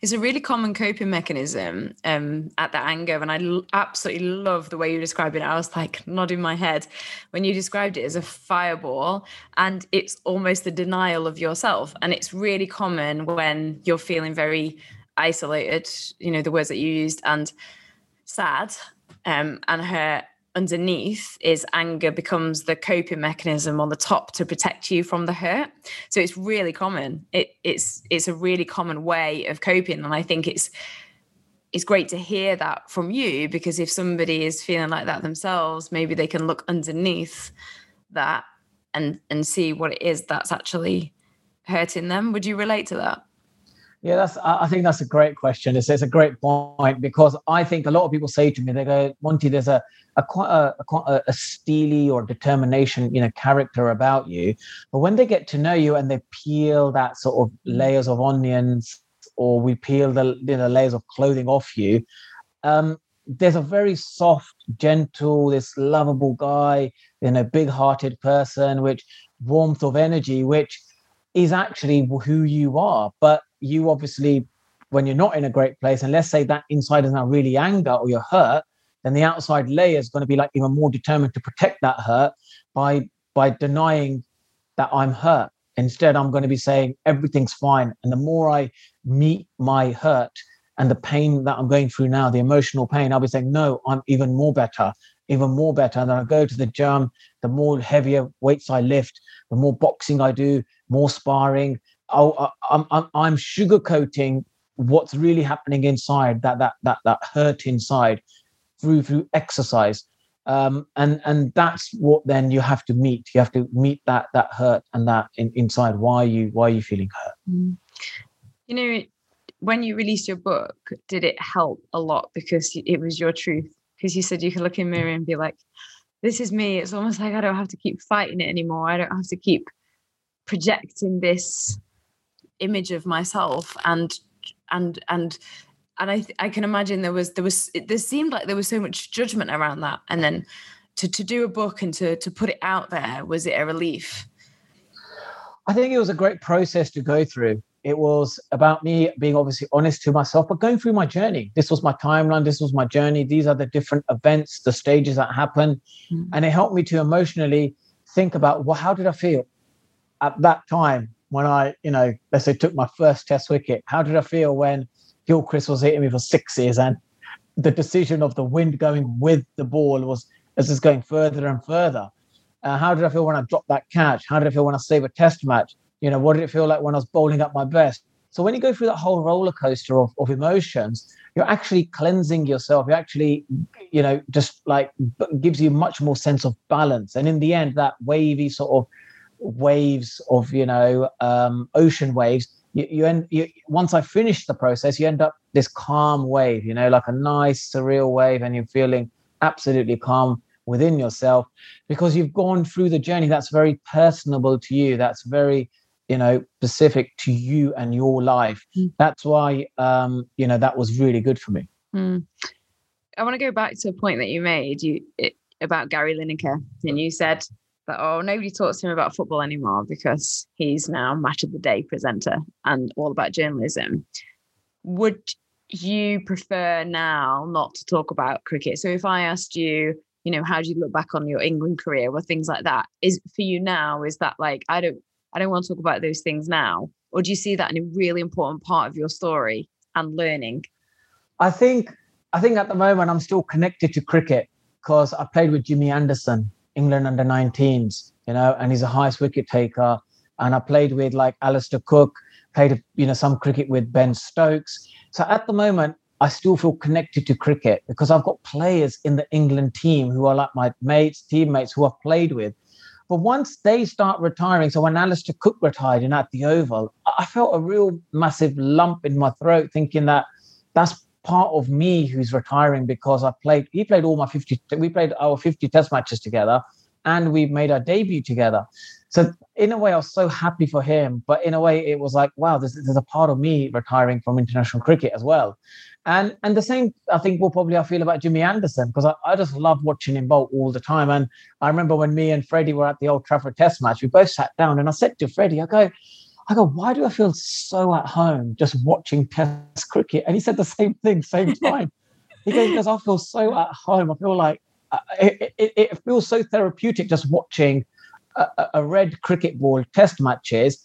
It's a really common coping mechanism um, at the anger, and I l- absolutely love the way you describe it. I was like nodding my head when you described it as a fireball, and it's almost the denial of yourself. And it's really common when you're feeling very isolated. You know the words that you used, and sad, um, and hurt underneath is anger becomes the coping mechanism on the top to protect you from the hurt. So it's really common. It, it's it's a really common way of coping. And i think it's it's great to hear that from you because if somebody is feeling like that themselves maybe they can look underneath that and and see what it is that's actually hurting them. Would you relate to that yeah, that's. I think that's a great question. It's, it's a great point because I think a lot of people say to me, they go, "Monty, there's a a quite a, a, a steely or determination, you know, character about you." But when they get to know you and they peel that sort of layers of onions, or we peel the you know layers of clothing off you, um, there's a very soft, gentle, this lovable guy, you know, big-hearted person, which warmth of energy, which is actually who you are, but you obviously, when you're not in a great place, and let's say that inside is now really anger or you're hurt, then the outside layer is going to be like even more determined to protect that hurt by by denying that I'm hurt. Instead, I'm going to be saying everything's fine. And the more I meet my hurt and the pain that I'm going through now, the emotional pain, I'll be saying, no, I'm even more better, even more better. And then I go to the gym, the more heavier weights I lift, the more boxing I do, more sparring, I'm, I'm, I'm sugarcoating what's really happening inside that that that that hurt inside through through exercise. Um, and and that's what then you have to meet. You have to meet that that hurt and that in, inside. Why you why are you feeling hurt? Mm. you know when you released your book did it help a lot because it was your truth? Because you said you could look in the mirror and be like this is me. It's almost like i don't have to keep fighting it anymore. I don't have to keep projecting this image of myself and and and and I I can imagine there was there was it, there seemed like there was so much judgment around that. And then to to do a book and to to put it out there was it a relief? I think it was a great process to go through. It was about me being obviously honest to myself but going through my journey. This was my timeline this was my journey these are the different events the stages that happen. Mm. and it helped me to emotionally think about well how did i feel at that time when I, you know, let's say took my first test wicket? How did I feel when Gilchrist was hitting me for sixes and the decision of the wind going with the ball was as it's going further and further? Uh, how did I feel when I dropped that catch? How did I feel when I saved a test match? You know, what did it feel like when I was bowling up my best? So when you go through that whole roller coaster of, of emotions, you're actually cleansing yourself. You actually, you know, just like gives you much more sense of balance. And in the end, that wavy sort of waves of you know um, ocean waves you, you end you, once i finish the process you end up this calm wave you know like a nice surreal wave and you're feeling absolutely calm within yourself because you've gone through the journey that's very personable to you that's very you know specific to you and your life mm. that's why um you know that was really good for me mm. i want to go back to a point that you made you it, about gary lineker and you said that oh nobody talks to him about football anymore because he's now match of the day presenter and all about journalism. Would you prefer now not to talk about cricket? So if i asked you you know how do you look back on your england career? Or things like that. Is for you now is that like i don't i don't want to talk about those things now. Or do you see that in a really important part of your story and learning? I think i think at the moment i'm still connected to cricket because I played with Jimmy Anderson, England under 19s, you know, and he's a highest wicket taker. And I played with like Alastair Cook, played, you know, some cricket with Ben Stokes. So at the moment, I still feel connected to cricket because I've got players in the England team who are like my mates, teammates who I've played with. But once they start retiring, so when Alastair Cook retired and at the Oval, I felt a real massive lump in my throat thinking that that's part of me who's retiring because I played, he played all my 50, we played our 50 test matches together and we made our debut together. So in a way, I was so happy for him, but in a way, it was like, wow, there's, there's a part of me retiring from international cricket as well. And and the same, I think, will probably I feel about Jimmy Anderson because I, I just love watching him bowl all the time. And I remember when me and Freddie were at the Old Trafford Test match, we both sat down and I said to Freddie, I go, I go, why do I feel so at home just watching Test cricket? And he said the same thing, same time. he goes, because I feel so at home. I feel like uh, it, it, it feels so therapeutic just watching a, a red cricket ball Test matches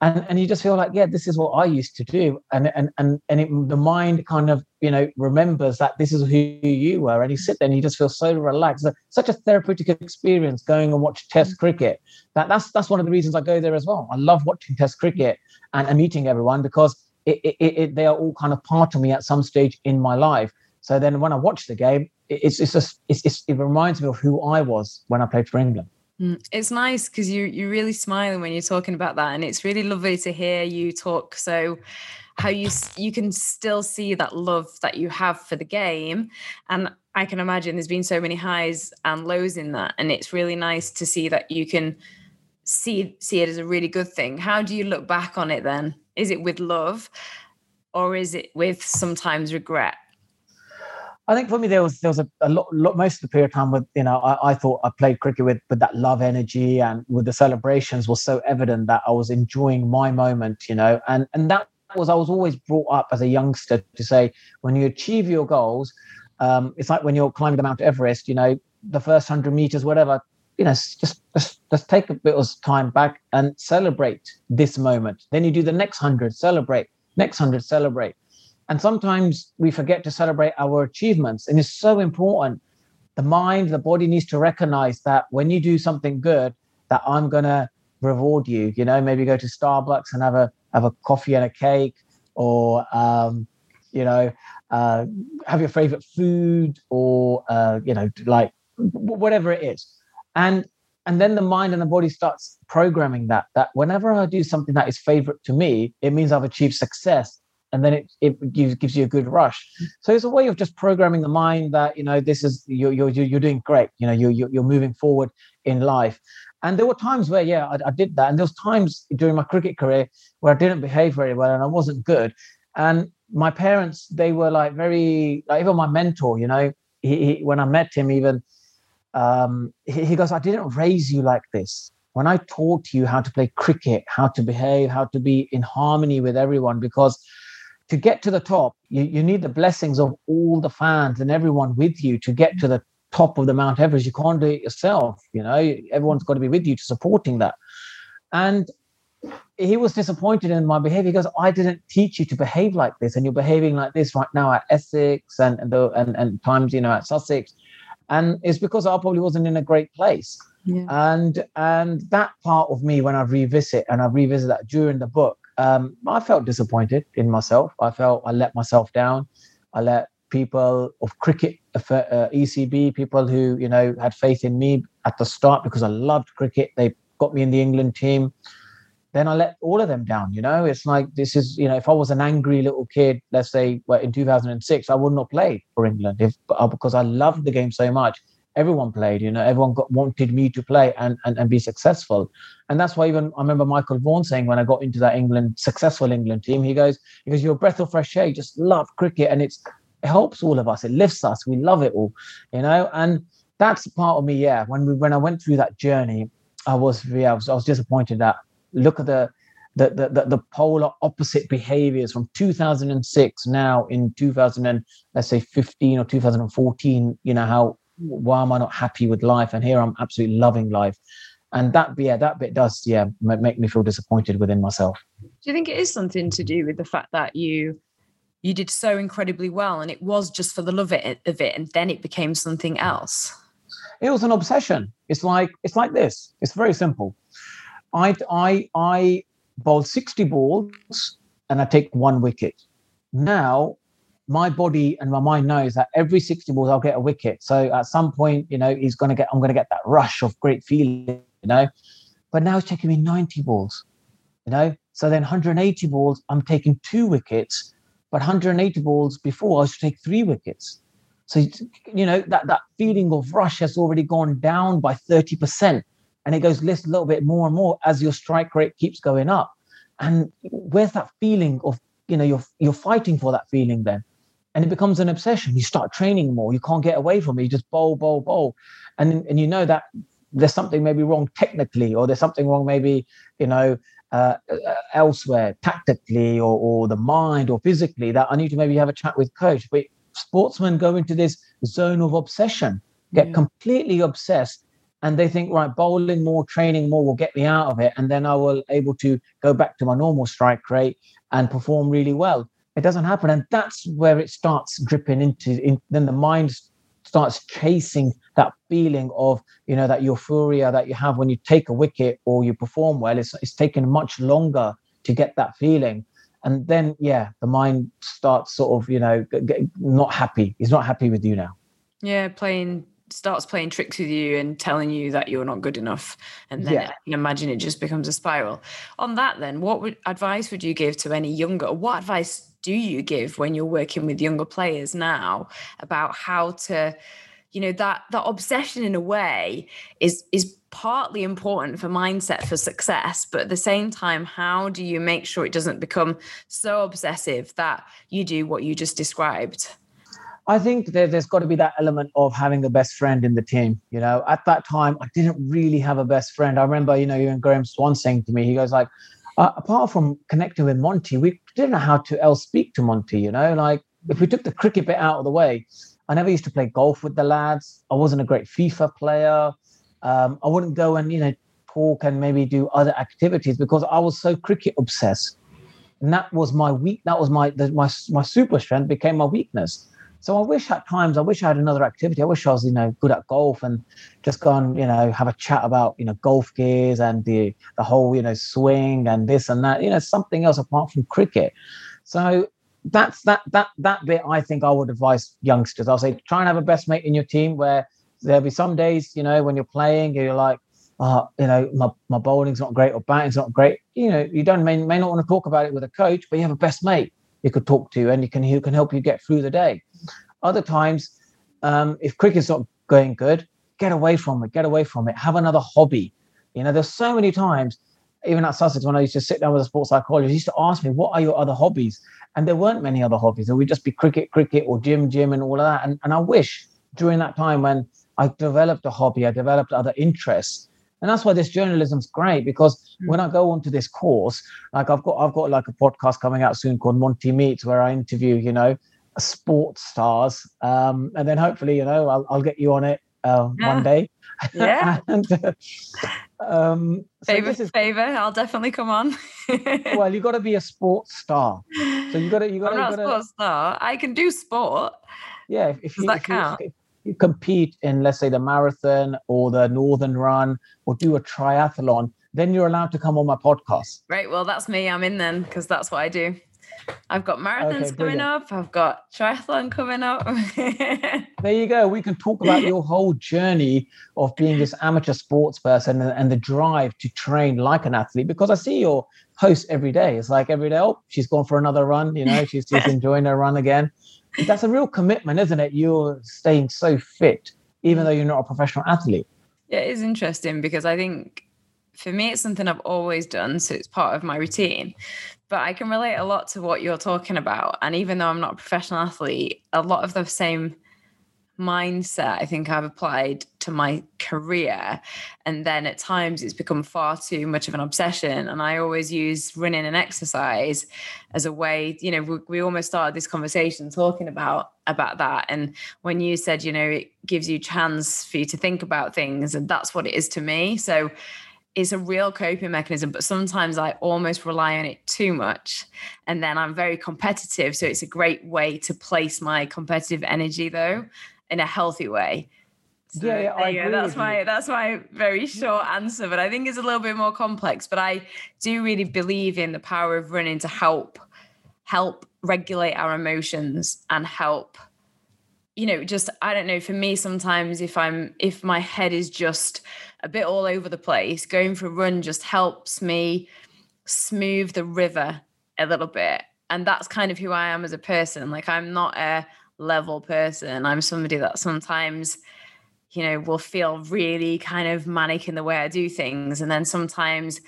and and you just feel like yeah this is what i used to do. And and and, and it, the mind kind of you know remembers that this is who you were. And you sit there and you just feel so relaxed. Such a therapeutic experience going and watch test mm-hmm. cricket. That that's that's one of the reasons i go there as well. I love watching test cricket and, and meeting everyone because it, it, it, they are all kind of part of me at some stage in my life. So then when i watch the game it's it's just it's, it's, it reminds me of who i was when i played for england Mm, it's nice because you you're really smiling when you're talking about that, and it's really lovely to hear you talk. So, how you you can still see that love that you have for the game, and I can imagine there's been so many highs and lows in that, and it's really nice to see that you can see see it as a really good thing. How do you look back on it then? Is it with love, or is it with sometimes regret? I think for me there was there was a, a lot, lot, most of the period of time with you know I, I, thought I played cricket with with that love energy and with the celebrations was so evident that I was enjoying my moment you know and and that was I was always brought up as a youngster to say when you achieve your goals um, it's like when you're climbing the Mount Everest you know the first hundred meters whatever you know just just just take a bit of time back and celebrate this moment. Then you do the next hundred celebrate next hundred celebrate and sometimes we forget to celebrate our achievements. And it's so important. The mind, the body needs to recognize that when you do something good, that I'm gonna reward you. You know, maybe go to Starbucks and have a have a coffee and a cake, or um, you know, uh, have your favorite food, or uh, you know, like whatever it is. And and then the mind and the body starts programming that that whenever I do something that is favorite to me, it means I've achieved success and then it, it gives, gives you a good rush. So it's a way of just programming the mind that you know this is you're you're you're doing great. You know you're you're moving forward in life. And there were times where yeah I, I did that, and there was times during my cricket career where I didn't behave very well and I wasn't good. And my parents they were like very like even my mentor. You know he, he when I met him even um, he, he goes I didn't raise you like this when I taught you how to play cricket, how to behave, how to be in harmony with everyone, because to get to the top, you, you need the blessings of all the fans and everyone with you to get to the top of the Mount Everest. You can't do it yourself. You know, everyone's got to be with you to supporting that. And he was disappointed in my behavior. because I didn't teach you to behave like this, and you're behaving like this right now at Essex and and and, and times, you know, at Sussex. And it's because I probably wasn't in a great place. Yeah. And and that part of me, when I revisit and I revisit that during the book, um, I felt disappointed in myself. I felt I let myself down. I let people of cricket, uh, ECB, people who you know had faith in me at the start because I loved cricket. They got me in the England team. Then I let all of them down. You know, it's like this is you know if I was an angry little kid, let's say well, in 2006, I would not play for England if uh, because I loved the game so much everyone played you know everyone got, wanted me to play and, and and be successful. And that's why even i remember michael vaughan saying when i got into that england successful england team he goes because you're a breath of fresh air. You just love cricket and it's it helps all of us. It lifts us. We love it all you know? And that's part of me yeah. When we when i went through that journey i was yeah i was, I was disappointed that look at the the, the, the, the polar opposite behaviors from 2006 now in 2000 and let's say 15 or 2014 you know how why am I not happy with life? And here I'm absolutely loving life. And that, yeah, that bit does, yeah, make me feel disappointed within myself. Do you think it is something to do with the fact that you you did so incredibly well and it was just for the love of it, of it and then it became something else it was an obsession it's like it's like this it's very simple i i i bowl 60 balls and i take one wicket now my body and my mind knows that every 60 balls I'll get a wicket. So at some point, you know, he's gonna get I'm gonna get that rush of great feeling, you know. But now he's taking me 90 balls, you know. So then 180 balls, I'm taking two wickets, but 180 balls before I should take three wickets. So you know that that feeling of rush has already gone down by 30%. And it goes less a little bit more and more as your strike rate keeps going up. And where's that feeling of you know you're you're fighting for that feeling then and it becomes an obsession. You start training more. You can't get away from it. You just bowl bowl bowl. And and you know that there's something maybe wrong technically or there's something wrong maybe you know uh, uh, elsewhere tactically or, or the mind or physically that i need to maybe have a chat with coach. But sportsmen go into this zone of obsession get yeah. completely obsessed and they think right bowling more training more will get me out of it and then i will able to go back to my normal strike rate and perform really well. It doesn't happen. And that's where it starts dripping into, in, then the mind starts chasing that feeling of, you know, that euphoria that you have when you take a wicket or you perform well. It's, it's taken much longer to get that feeling. And then, yeah, the mind starts sort of, you know, not happy. He's not happy with you now. Yeah, playing starts playing tricks with you and telling you that you're not good enough and then yeah. I can imagine it just becomes a spiral on that then what would advice would you give to any younger what advice do you give when you're working with younger players now about how to you know that that obsession in a way is is partly important for mindset for success but at the same time how do you make sure it doesn't become so obsessive that you do what you just described I think there, has got to be that element of having a best friend in the team. You know, at that time, I didn't really have a best friend. I remember, you know, even Graeme Swann saying to me, he goes like, uh, apart from connecting with Monty, we didn't know how to else speak to Monty. You know, like if we took the cricket bit out of the way, I never used to play golf with the lads. I wasn't a great FIFA player. Um, I wouldn't go and you know talk and maybe do other activities because I was so cricket obsessed. And that was my weak. That was my my my super strength became my weakness. So I wish at times, I wish I had another activity. I wish I was, you know, good at golf and just go and, you know, have a chat about, you know, golf gears and the the whole, you know, swing and this and that, you know, something else apart from cricket. So that's that that that bit I think I would advise youngsters. I'll say try and have a best mate in your team where there'll be some days, you know, when you're playing, you're like, oh, you know, my, my bowling's not great or batting's not great. You know, you don't may, may not want to talk about it with a coach, but you have a best mate you could talk to and you can who can help you get through the day. Other times, um, if cricket's not going good, get away from it. Get away from it. Have another hobby. You know, there's so many times, even at Sussex, when I used to sit down with a sports psychologist, he used to ask me, "What are your other hobbies?" And there weren't many other hobbies. It would just be cricket, cricket, or gym, gym, and all of that. And, and I wish during that time when I developed a hobby, I developed other interests. And that's why this journalism's great because mm. when I go onto this course, like I've got I've got like a podcast coming out soon called Monty Meets, where I interview, you know, sports stars. Um, and then hopefully, you know, I'll, I'll get you on it uh, yeah. one day. Yeah. and, uh, um, so favor, is, favor. I'll definitely come on. well, you got to be a sports star. So you got to, you got to. I'm not a sports star. I can do sport. Yeah. If, if Does you, that if count? You, if you compete in, let's say, the marathon or the northern run or do a triathlon, then you're allowed to come on my podcast. Right. Well, that's me. I'm in then because that's what I do. I've got marathons okay, coming up. I've got triathlon coming up. there you go. We can talk about your whole journey of being this amateur sports person and, and, the drive to train like an athlete. Because I see your posts every day. It's like every day, oh, she's gone for another run. You know, she's, she's enjoying her run again. That's a real commitment, isn't it? You're staying so fit, even though you're not a professional athlete. Yeah, it is interesting because I think for me, it's something I've always done. So it's part of my routine but I can relate a lot to what you're talking about. And even though I'm not a professional athlete, a lot of the same mindset I think I've applied to my career. And then at times it's become far too much of an obsession. And I always use running and exercise as a way, you know, we, we almost started this conversation talking about about that. And when you said, you know, it gives you chance for you to think about things, and that's what it is to me. So it's a real coping mechanism, but sometimes I almost rely on it too much. And then I'm very competitive. So it's a great way to place my competitive energy, though, in a healthy way. So, yeah, yeah, I agree that's my you. that's my very short answer, but I think it's a little bit more complex. But I do really believe in the power of running to help help regulate our emotions and help you know just i don't know for me sometimes if i'm if my head is just a bit all over the place. Going for a run just helps me smooth the river a little bit. And that's kind of who i am as a person. Like i'm not a level person. I'm somebody that sometimes you know will feel really kind of manic in the way i do things. And then sometimes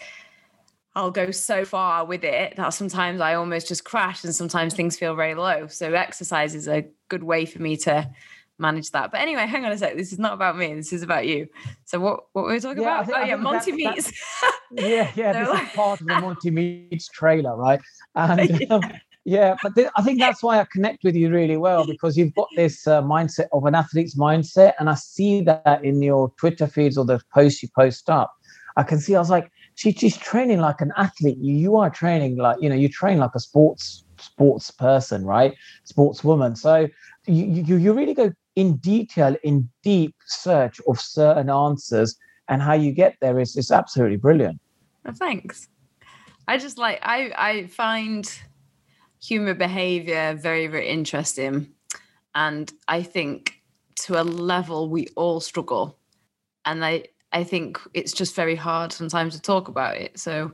I'll go so far with it that sometimes I almost just crash and sometimes things feel very low. So exercise is a good way for me to manage that. But anyway, hang on a sec. This is not about me. This is about you. So what what were we talking yeah, about? Think, oh yeah, Monty that, Meets. yeah, yeah. so, this is part of the Monty Meets trailer, right? And um, yeah, but th- I think that's why I connect with you really well because you've got this uh, mindset of an athlete's mindset, and I see that in your Twitter feeds or the posts you post up. I can see. I was like she, she's training like an athlete. You, you are training like, you know, you train like a sports sports person, right? Sportswoman. So you, you, you really go in detail, in deep search of certain answers and how you get there is, is absolutely brilliant. Oh, thanks. I just like, I, I find human behavior very, very interesting. And I think to a level we all struggle. And I, I think it's just very hard sometimes to talk about it. So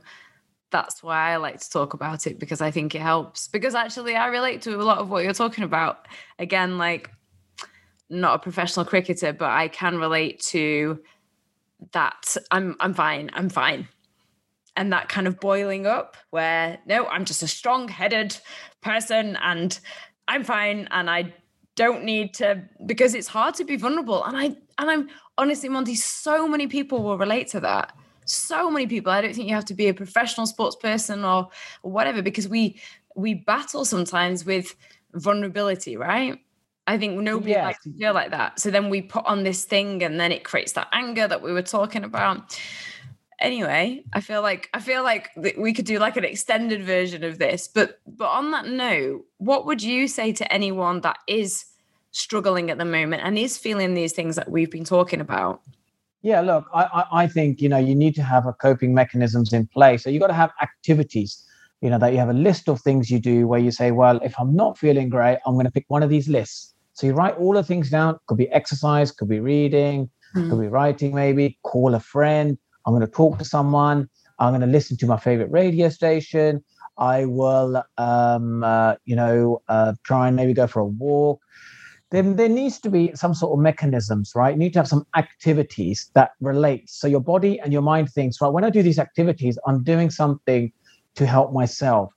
that's why I like to talk about it because I think it helps. Because actually, I relate to a lot of what you're talking about. Again, like not a professional cricketer, but I can relate to that. I'm I'm fine. I'm fine. And that kind of boiling up where no, I'm just a strong-headed person and I'm fine and I don't need to because it's hard to be vulnerable. And I and I'm honestly, Monty, so many people will relate to that. So many people. I don't think you have to be a professional sports person or, or whatever, because we we battle sometimes with vulnerability, right? I think nobody yes. likes to feel like that. So then we put on this thing and then it creates that anger that we were talking about. Anyway, I feel like I feel like we could do like an extended version of this. But but on that note, what would you say to anyone that is struggling at the moment and is feeling these things that we've been talking about? Yeah, look, I, I think you know you need to have a coping mechanisms in place. So you got to have activities. You know that you have a list of things you do where you say, well, if I'm not feeling great, I'm going to pick one of these lists. So you write all the things down. Could be exercise, could be reading, mm. could be writing, maybe call a friend. I'm going to talk to someone. I'm going to listen to my favorite radio station. I will, um, uh, you know, uh, try and maybe go for a walk then there needs to be some sort of mechanisms, right? You need to have some activities that relate. So your body and your mind thinks, right, when I do these activities, I'm doing something to help myself.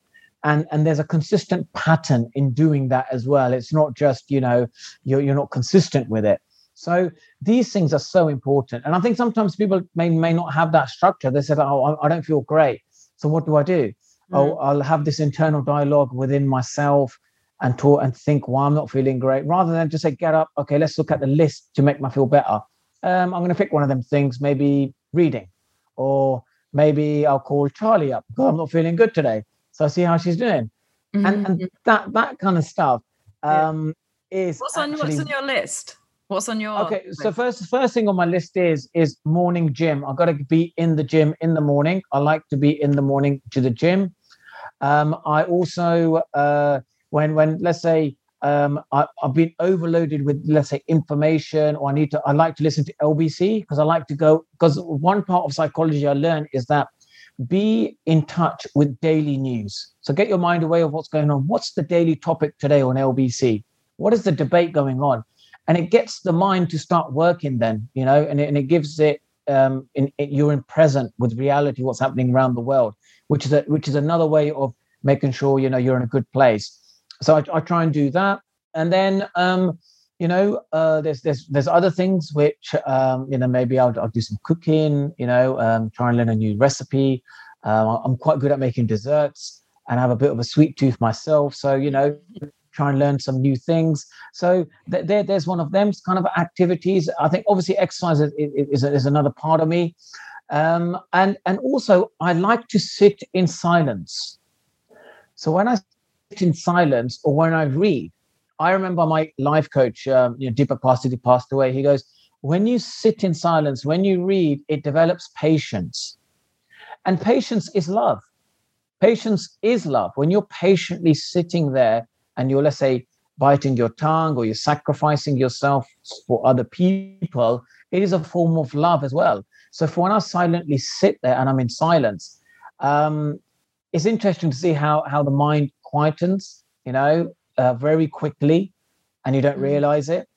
And, and there's a consistent pattern in doing that as well. It's not just, you know, you're, you're not consistent with it. So these things are so important. And I think sometimes people may, may not have that structure. They said, oh, I, don't feel great. So what do I do? Mm. Oh, I'll have this internal dialogue within myself and talk and think why I'm not feeling great, rather than just say, get up, okay, let's look at the list to make me feel better. Um, I'm going to pick one of them things, maybe reading, or maybe I'll call Charlie up because I'm not feeling good today. So I see how she's doing, mm-hmm. and and that that kind of stuff um, yeah. is what's on actually, what's on your list. What's on your okay? List? So first, first thing on my list is is morning gym. I've got to be in the gym in the morning. I like to be in the morning to the gym. Um, I also uh, when when let's say um, I, have been overloaded with let's say information or i need to i like to listen to lbc because i like to go because one part of psychology i learned is that be in touch with daily news. So get your mind away of what's going on. What's the daily topic today on lbc what is the debate going on? And it gets the mind to start working then you know and it, and it gives it um in, in you're in present with reality what's happening around the world which is a, which is another way of making sure you know you're in a good place. So I, I try and do that, and then um, you know, uh, there's there's there's other things which um, you know maybe I'll, I'll do some cooking, you know, um, try and learn a new recipe. Um, I'm quite good at making desserts, and I have a bit of a sweet tooth myself, so you know, try and learn some new things. So th- there, there's one of them kind of activities. I think obviously exercise is, is, is another part of me. Um, and and also I like to sit in silence. So when I sit in silence or when I read, I remember my life coach, um, you know, Deepak passed away. He goes, when you sit in silence, when you read, it develops patience. And patience is love. Patience is love. When you're patiently sitting there and you're, let's say, biting your tongue or you're sacrificing yourself for other people, it is a form of love as well. So for when I silently sit there and I'm in silence, um, it's interesting to see how how the mind quietens, you know, uh, very quickly, and you don't mm. realize it.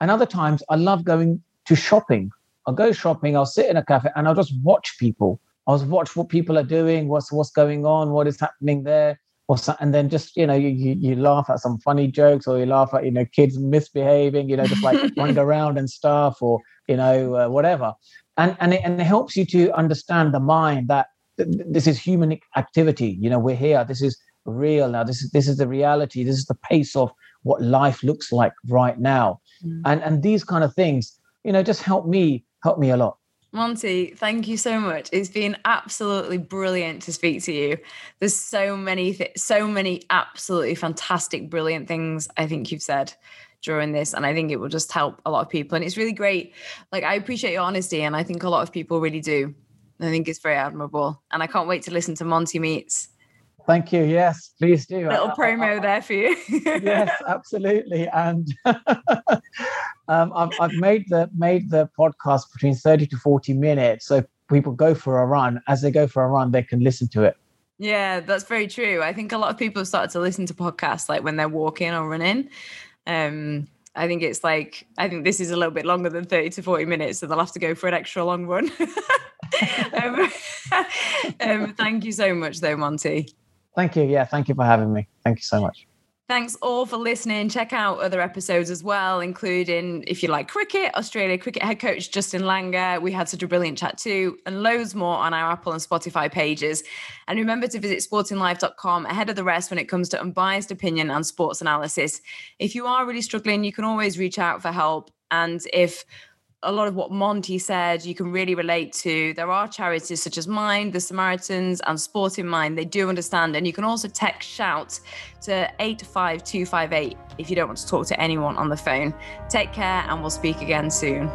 And other times, I love going to shopping. I'll go shopping. I'll sit in a cafe and I'll just watch people. I'll watch what people are doing, what's what's going on, what is happening there, what's and then just you know you, you you laugh at some funny jokes or you laugh at you know kids misbehaving, you know, just like running around and stuff or you know uh, whatever, and and it, and it helps you to understand the mind that this is human activity you know we're here this is real now this is this is the reality this is the pace of what life looks like right now mm. and and these kind of things you know just help me help me a lot Monty, thank you so much. It's been absolutely brilliant to speak to you. There's so many, th- so many absolutely fantastic, brilliant things I think you've said during this, and I think it will just help a lot of people. And it's really great. Like I appreciate your honesty, and I think a lot of people really do. I think it's very admirable. And I can't wait to listen to Monty Meets. Thank you. Yes, please do. Little I, promo I, I, there for you. yes, absolutely. And um, I've, I've made the made the podcast between thirty to forty minutes, so people go for a run. As they go for a run, they can listen to it. Yeah, that's very true. I think a lot of people have started to listen to podcasts like when they're walking or running. Um, I think it's like I think this is a little bit longer than 30 to 40 minutes, so they'll have to go for an extra long run. um, um, thank you so much, though, Monty. Thank you. Yeah, thank you for having me. Thank you so much. Thanks all for listening. Check out other episodes as well, including if you like cricket, Australia cricket head coach Justin Langer. We had such a brilliant chat too, and loads more on our Apple and Spotify pages. And remember to visit sportinglife.com ahead of the rest when it comes to unbiased opinion and sports analysis. If you are really struggling, you can always reach out for help. And if a lot of what Monty said, you can really relate to. There are charities such as Mind, the Samaritans, and Sport in Mind. They do understand. And you can also text shout to 85258 if you don't want to talk to anyone on the phone. Take care, and we'll speak again soon.